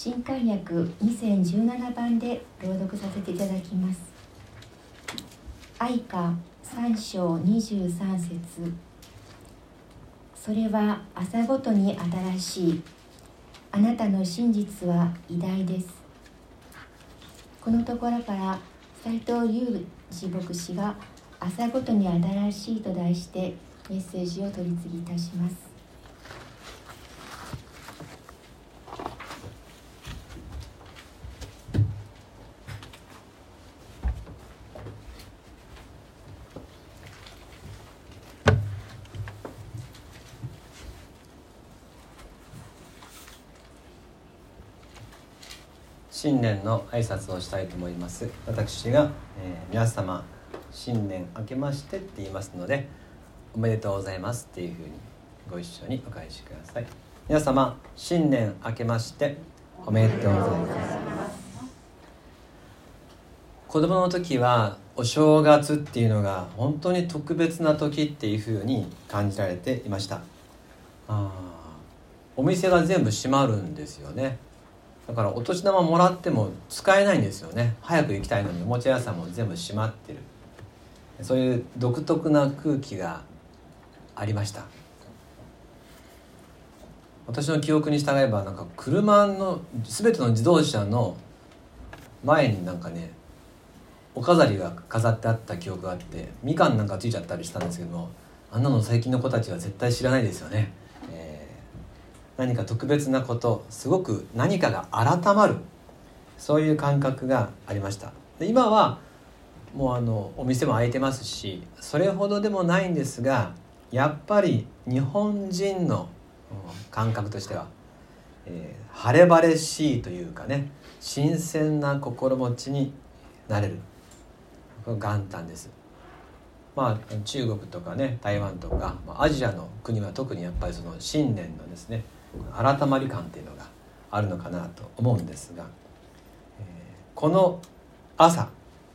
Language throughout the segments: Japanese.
新海訳2017番で朗読させていただきます。愛歌3章23節。それは朝ごとに新しい。あなたの真実は偉大です。このところから斉藤隆二牧師が朝ごとに新しいと題してメッセージを取り次ぎいたします。新年の挨拶をしたいと思います。私が、えー、皆様新年明けましてって言いますのでおめでとうございますっていうふうにご一緒にお返しください。皆様新年明けましておめでとうございます。子供の時はお正月っていうのが本当に特別な時っていうふうに感じられていました。あお店が全部閉まるんですよね。だからお年玉もらっても使えないんですよね。早く行きたいのにおもちゃ屋さんも全部閉まってる。そういう独特な空気がありました。私の記憶に従えばなんか車の全ての自動車の前になんかねお飾りが飾ってあった記憶があってみかんなんかついちゃったりしたんですけどもあんなの最近の子たちは絶対知らないですよね。何か特別なことすごく何かが改まる。そういう感覚がありました。で今はもうあのお店も開いてますしそれほどでもないんですがやっぱり日本人の感覚としては、えー、晴れ晴れしいというかね新鮮な心持ちになれる。元旦です。まあ中国とかね台湾とか、まあ、アジアの国は特にやっぱりその新年のですね改まり感っていうのがあるのかなと思うんですが、え、この朝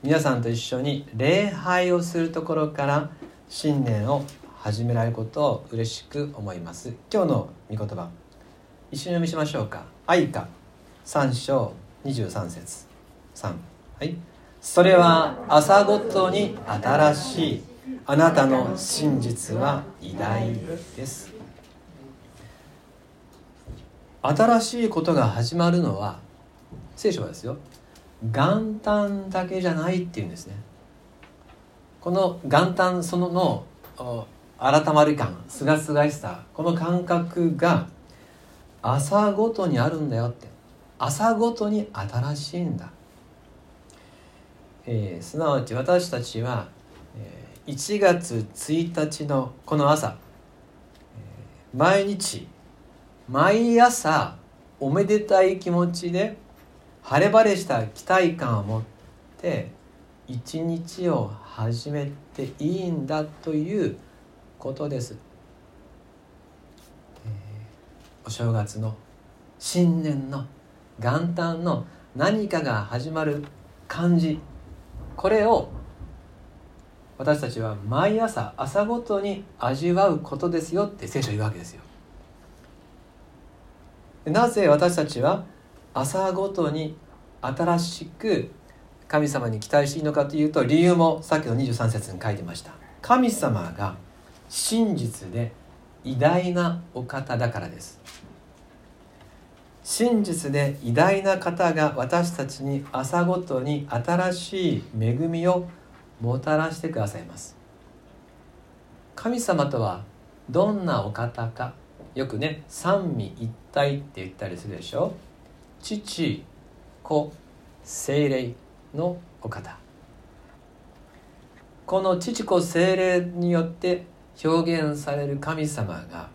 皆さんと一緒に礼拝をするところから新年を始められることを嬉しく思います。今日の御言葉一緒に読みしましょうか。愛歌3章23節。3はい。それは朝ごとに新しい。あなたの真実は偉大です。新しいことが始まるのは聖書はですよ元旦だけじゃないっていうんですね。この元旦そのの改まり感すがすがしさこの感覚が朝ごとにあるんだよって朝ごとに新しいんだ、えー、すなわち私たちは、えー、1月1日のこの朝、えー、毎日毎朝おめでたい気持ちで晴れ晴れした期待感を持って一日を始めていいんだということです、お正月の新年の元旦の何かが始まる感じこれを私たちは毎朝朝ごとに味わうことですよって聖書言うわけですよ。なぜ私たちは朝ごとに新しく神様に期待していいのかというと理由もさっきの23節に書いてました。神様が真実で偉大なお方だからです。真実で偉大な方が私たちに朝ごとに新しい恵みをもたらしてくださいます。神様とはどんなお方かよくね三位一体って言ったりするでしょ？父子精霊のお方。この父子精霊によって表現される神様が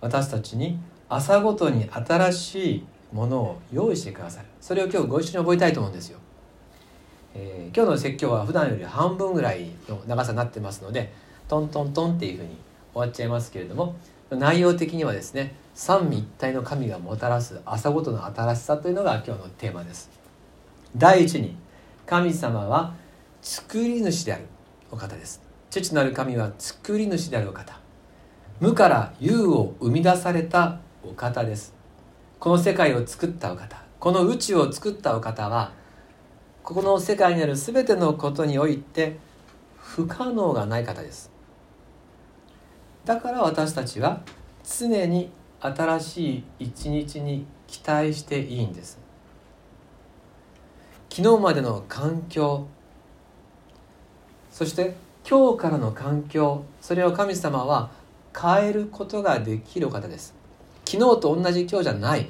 私たちに朝ごとに新しいものを用意してくださる。それを今日ご一緒に覚えたいと思うんですよ、えー、今日の説教は普段より半分ぐらいの長さになってますのでトントントンっていうふうに終わっちゃいますけれども内容的にはですね三位一体の神がもたらす朝ごとの新しさというのが今日のテーマです。第一に神様は作り主であるお方です。父なる神は作り主であるお方。無から有を生み出されたお方です。この世界を作ったお方。この宇宙を作ったお方はここの世界にある全てのことにおいて不可能がない方です。だから私たちは常に新しい一日に期待していいんです。昨日までの環境そして今日からの環境それを神様は変えることができる方です。昨日と同じ今日じゃない。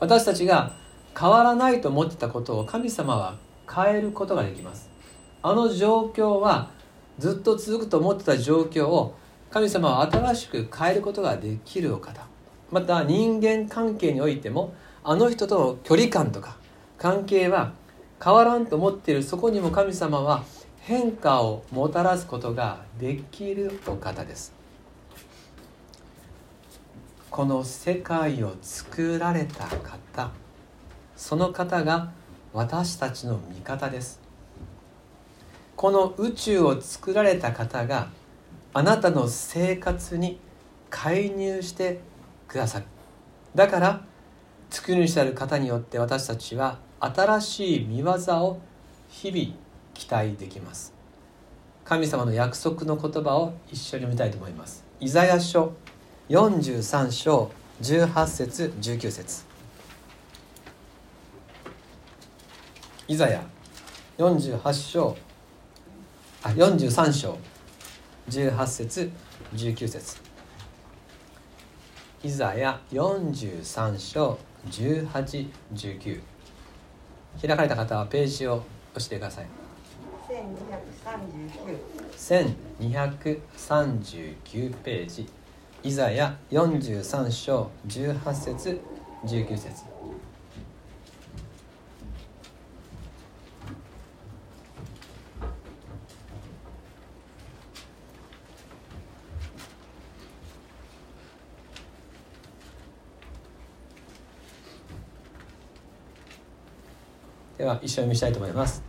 私たちが変わらないと思ってたことを神様は変えることができます。あの状況はずっと続くと思ってた状況を神様は新しく変えることができるお方。また人間関係においてもあの人との距離感とか関係は変わらんと思っているそこにも神様は変化をもたらすことができるお方です。この世界を作られた方その方が私たちの味方です。この宇宙を作られた方があなたの生活に介入してくださる。だから作り主である方によって私たちは新しい見業を日々期待できます。神様の約束の言葉を一緒に読みたいと思います。イザヤ書43章18節19節。イザヤ48章あ43章。18節19節。イザヤ43章1819開かれた方はページを押してください。1239ページ。イザヤ43章18節19節では一緒に見したいと思います。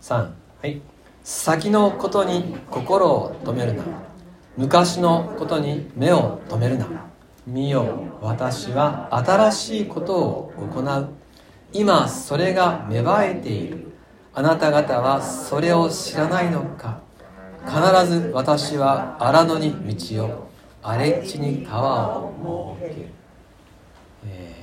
3はい。先のことに心を止めるな。昔のことに目を留めるな。見よ私は新しいことを行う。今それが芽生えている。あなた方はそれを知らないのか。必ず私は荒野に道を荒れ地に川を設ける、え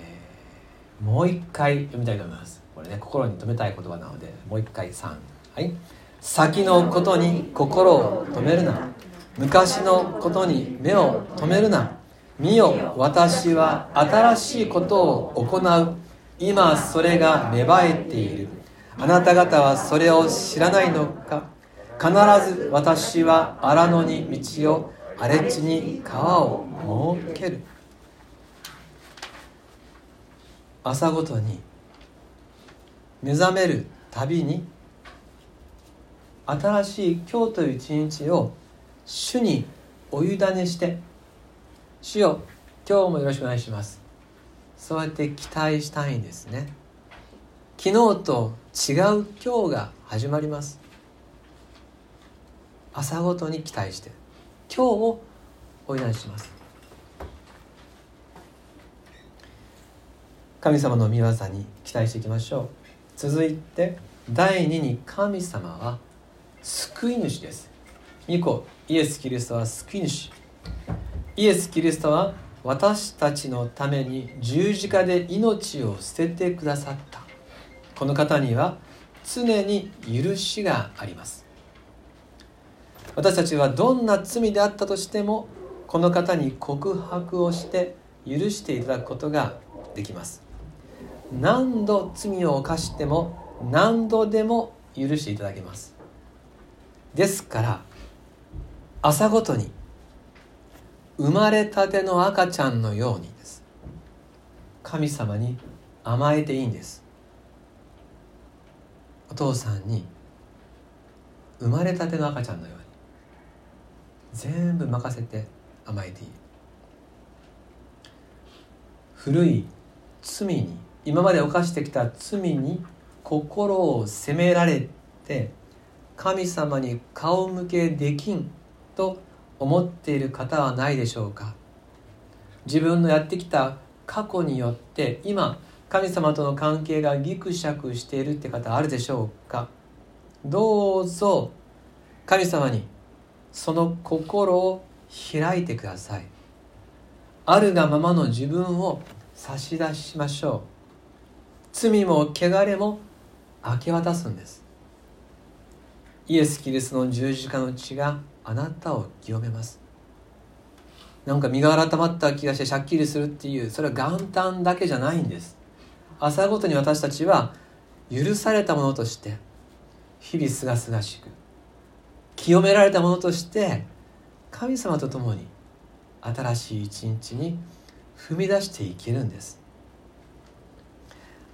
ー、もう一回読みたいと思います。ね心に留めたい言葉なのでもう一回3はい。先のことに心を止めるな。昔のことに目を留めるな。見よ私は新しいことを行う。今それが芽生えている。あなた方はそれを知らないのか。必ず私は荒野に道を荒れ地に川を設ける。朝ごとに目覚めるたびに新しい今日という一日を主にお委ねして主よ今日もよろしくお願いします。そうやって期待したいんですね。昨日と違う今日が始まります。朝ごとに期待して今日をお委ねします。神様の御業に期待していきましょう。続いて第2に神様は救い主です。2個イエス・キリストは救い主。イエス・キリストは私たちのために十字架で命を捨ててくださった。この方には常に許しがあります。私たちはどんな罪であったとしてもこの方に告白をして許していただくことができます。何度罪を犯しても何度でも許していただけます。ですから朝ごとに生まれたての赤ちゃんのようにです。神様に甘えていいんです。お父さんに生まれたての赤ちゃんのように全部任せて甘えていい。古い罪に今まで犯してきた罪に心を責められて神様に顔向けできんと思っている方はないでしょうか。自分のやってきた過去によって今神様との関係がギクシャクしているって方あるでしょうか。どうぞ神様にその心を開いてください。あるがままの自分を差し出しましょう。罪も汚れも明け渡すんです。イエス・キリストの十字架の血があなたを清めます。なんか身が改まった気がしてしゃっきりするっていうそれは元旦だけじゃないんです。朝ごとに私たちは許されたものとして日々すがすがしく清められたものとして神様と共に新しい一日に踏み出していけるんです。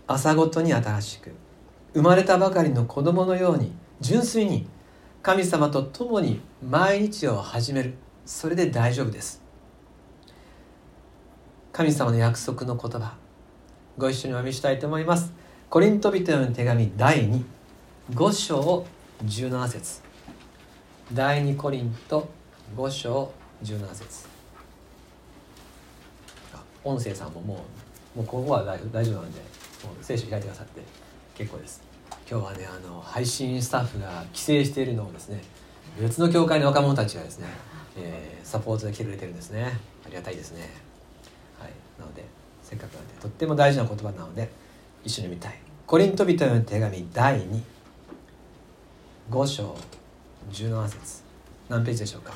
朝ごとに新しく生まれたばかりの子供のように純粋に神様と共に毎日を始める。それで大丈夫です。神様の約束の言葉ご一緒にお読みしたいと思います。コリント人への手紙第25章17節。第2コリント5章17節。音声さんももうもうここは大丈夫なんで。聖書開いてくださって結構です。今日はねあの配信スタッフが帰省しているのをですね別の教会の若者たちがですね、えー、サポートで来てくれてるんですね。ありがたいですね。はい。なのでせっかくなんでとっても大事な言葉なので一緒に見たい。コリント人への手紙第25章17節。何ページでしょうか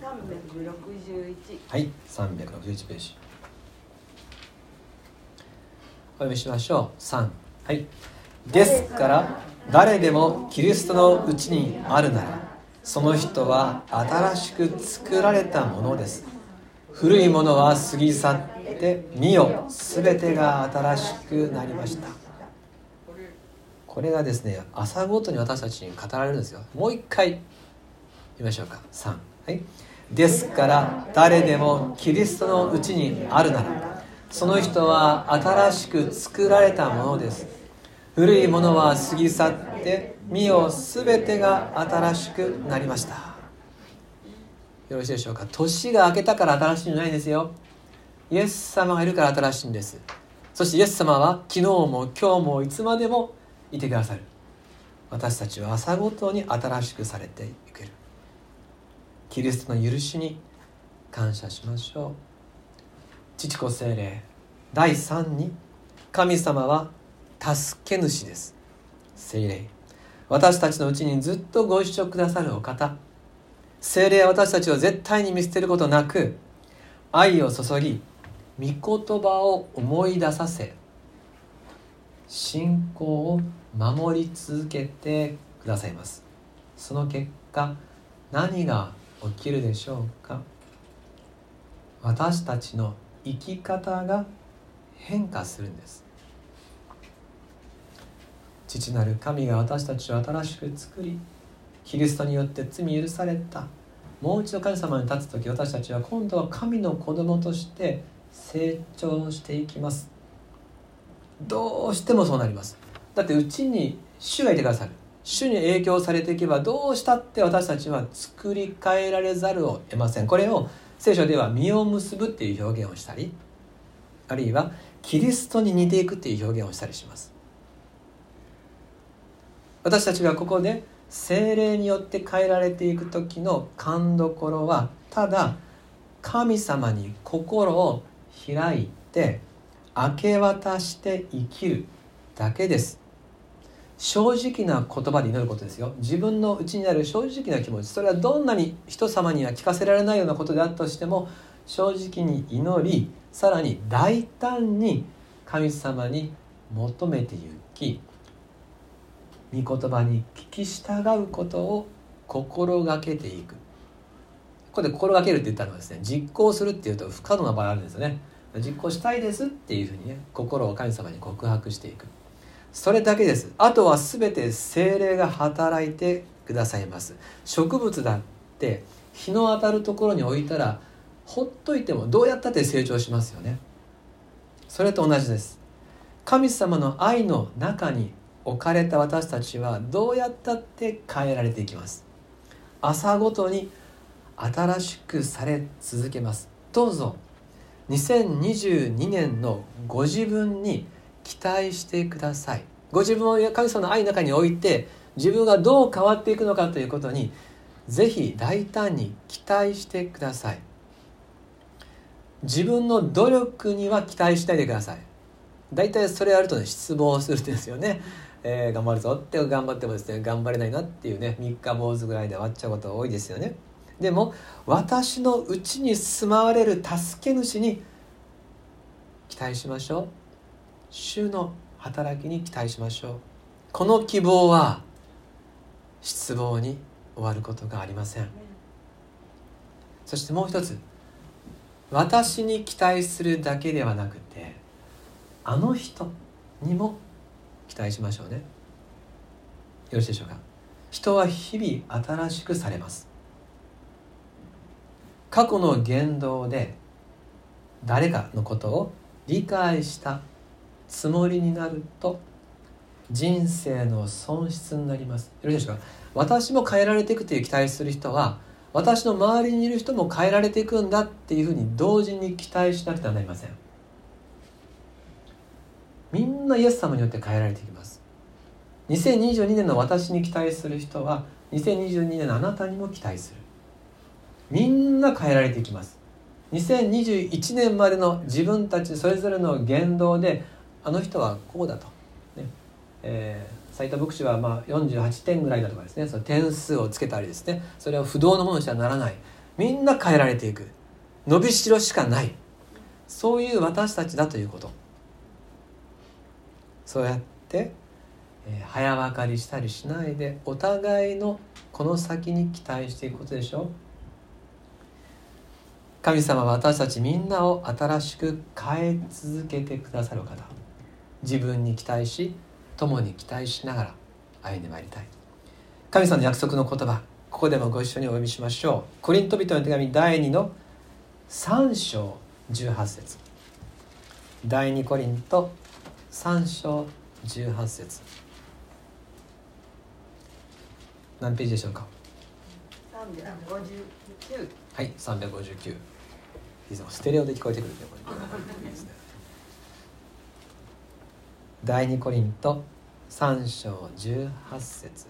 ？361はい。361ページお読みしましょう。3はい。ですから誰でもキリストのうちにあるならその人は新しく作られたものです。古いものは過ぎ去って見よ全てが新しくなりました。これがですね朝ごとに私たちに語られるんですよ。もう一回言いましょうか。3はい。ですから誰でもキリストのうちにあるならその人は新しく作られたものです。古いものは過ぎ去って身を全てが新しくなりました。よろしいでしょうか？年が明けたから新しいんじゃないですよ。イエス様がいるから新しいんです。そしてイエス様は昨日も今日もいつまでもいてくださる。私たちは朝ごとに新しくされていける。キリストの許しに感謝しましょう。父子精霊。第3に神様は助け主です。精霊。私たちのうちにずっとご一緒くださるお方。精霊は私たちを絶対に見捨てることなく愛を注ぎ御言葉を思い出させ信仰を守り続けてくださいます。その結果何が起きるでしょうか。私たちの生き方が変化するんです。父なる神が私たちを新しく作りキリストによって罪許された。もう一度神様に立つ時私たちは今度は神の子供として成長していきます。どうしてもそうなります。だってうちに主がいてくださる。主に影響されていけばどうしたって私たちは作り変えられざるを得ません。これを聖書では実を結ぶっていう表現をしたりあるいはキリストに似ていくっていう表現をしたりします。私たちがここで精霊によって変えられていく時の勘どころはただ神様に心を開いて明け渡して生きるだけです。正直な言葉で祈ることですよ。自分の内にある正直な気持ち。それはどんなに人様には聞かせられないようなことであったとしても正直に祈りさらに大胆に神様に求めてゆき御言葉に聞き従うことを心がけていく。ここで心がけるって言ったのはですね実行するっていうと不可能な場合あるんですよね。実行したいですっていうふうにね心を神様に告白していく。それだけです。あとは全て精霊が働いてくださいます。植物だって日の当たるところに置いたらほっといてもどうやったって成長しますよね。それと同じです。神様の愛の中に置かれた私たちはどうやったって変えられていきます。朝ごとに新しくされ続けます。どうぞ。2022年のご自分に期待してください。ご自分を神様の愛の中に置いて自分がどう変わっていくのかということにぜひ大胆に期待してください。自分の努力には期待しないでください。大体それやるとね失望するんですよね、えー、頑張るぞって頑張ってもですね頑張れないなっていうね三日坊主ぐらいで終わっちゃうことが多いですよね。でも私のうちに住まわれる助け主に期待しましょう。主の働きに期待しましょう。この希望は失望に終わることがありません。そしてもう一つ。私に期待するだけではなくてあの人にも期待しましょうね。よろしいでしょうか。人は日々新しくされます。過去の言動で誰かのことを理解したつもりになると人生の損失になります。よろしいでしょうか？私も変えられていくという期待する人は私の周りにいる人も変えられていくんだっていうふうに同時に期待しなくてはなりません。みんなイエス様によって変えられていきます。2022年の私に期待する人は2022年のあなたにも期待する。みんな変えられていきます。2021年までの自分たちそれぞれの言動であの人はこうだと、ね。えー、斉藤牧師はまあ48点ぐらいだとかですね。その点数をつけたりですね。それは不動のものにしてはならない。みんな変えられていく。伸びしろしかない。そういう私たちだということ。そうやって、えー、早分かりしたりしないでお互いのこの先に期待していくことでしょ。う神様は私たちみんなを新しく変え続けてくださる方。自分に期待し共に期待しながら歩んでまいりたい。神様の約束の言葉ここでもご一緒にお読みしましょう。コリント人の手紙第2の3章18節。第2コリント3章18節。何ページでしょうか？はい359いつもステレオで聞こえてくるんでこれ第二コリント3章18節。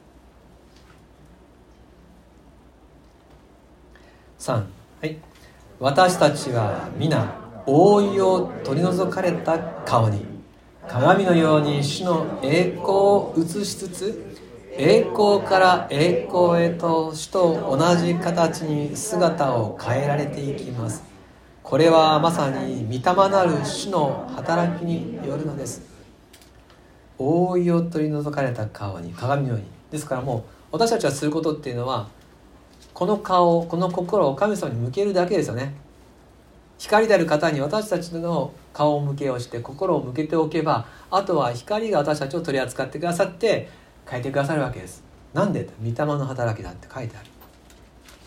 3はい。私たちは皆覆いを取り除かれた顔に鏡のように主の栄光を映しつつ栄光から栄光へと主と同じ形に姿を変えられていきます。これはまさに御霊なる主の働きによるのです。覆いを取り除かれた顔に鏡のようにですからもう私たちがすることっていうのはこの顔この心を神様に向けるだけですよね。光である方に私たちの顔を向けをして心を向けておけばあとは光が私たちを取り扱ってくださって変えてくださるわけです。なんで御霊の働きだって書いてある。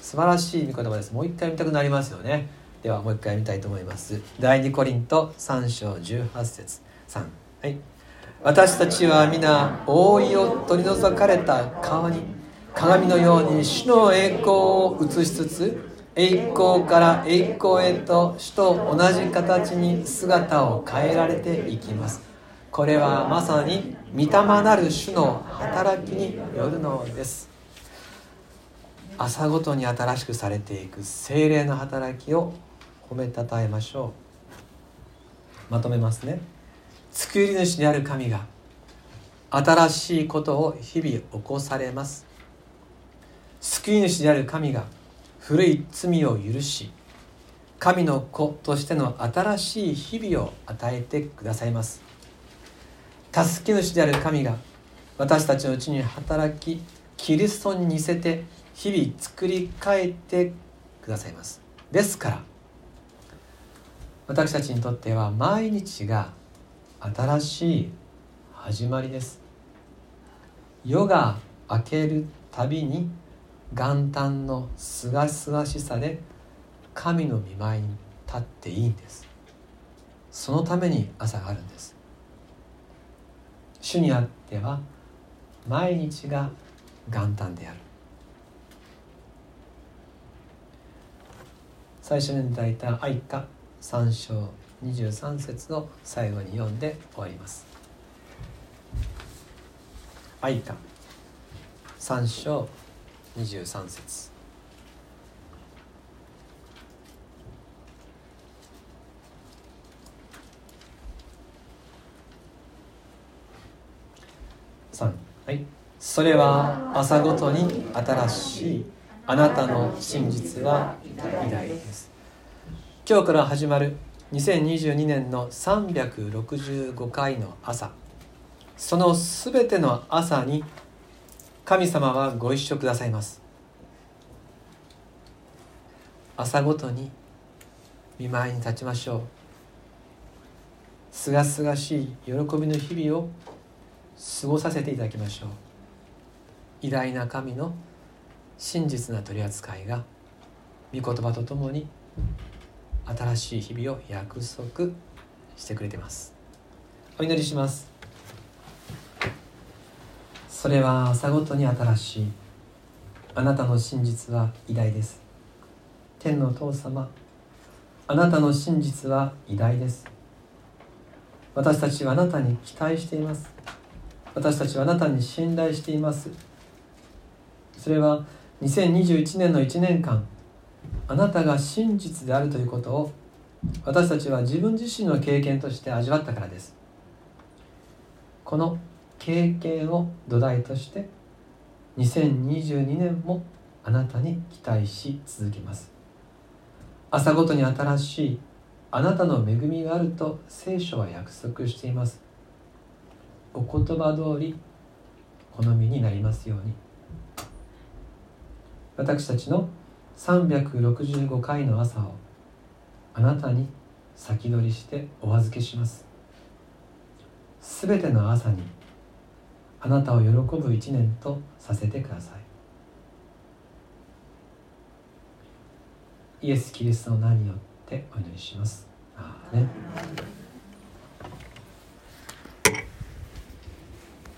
素晴らしい御言葉です。もう一回見たくなりますよね。ではもう一回見たいと思います。第2コリント3章18節。3はい。私たちは皆覆いを取り除かれた顔に鏡のように主の栄光を映しつつ栄光から栄光へと主と同じ形に姿を変えられていきます。これはまさに御霊なる主の働きによるのです。朝ごとに新しくされていく精霊の働きを褒めたたえましょう。まとめますね。作り主である神が新しいことを日々起こされます。救い主である神が古い罪を許し神の子としての新しい日々を与えてくださいます。助け主である神が私たちのうちに働きキリストに似せて日々作り変えてくださいます。ですから私たちにとっては毎日が新しい始まりです。夜が明けるたびに元旦のすがすがしさで神の御前に立っていいんです。そのために朝があるんです。主にあっては毎日が元旦である。最初にいただいた愛歌3章23節の最後に読んで終わります。愛歌3章23節。3はい。それは朝ごとに新しいあなたの真実は偉大です。今日から始まる2022年の365回の朝そのすべての朝に神様はご一緒くださいます。朝ごとに見舞いに立ちましょう。すがすがしい喜びの日々を過ごさせていただきましょう。偉大な神の真実な取り扱いが御言葉とともに新しい日々を約束してくれてます。お祈りします。それは朝ごとに新しい。あなたの真実は偉大です。天のお父様。あなたの真実は偉大です。私たちはあなたに期待しています。私たちはあなたに信頼しています。それは2021年の1年間あなたが真実であるということを私たちは自分自身の経験として味わったからです。この経験を土台として2022年もあなたに期待し続けます。朝ごとに新しいあなたの恵みがあると聖書は約束しています。お言葉通り好みになりますように。私たちの365回の朝をあなたに先取りしてお預けします。すべての朝にあなたを喜ぶ一年とさせてください。イエス・キリストの名によってお祈りします。アーメン。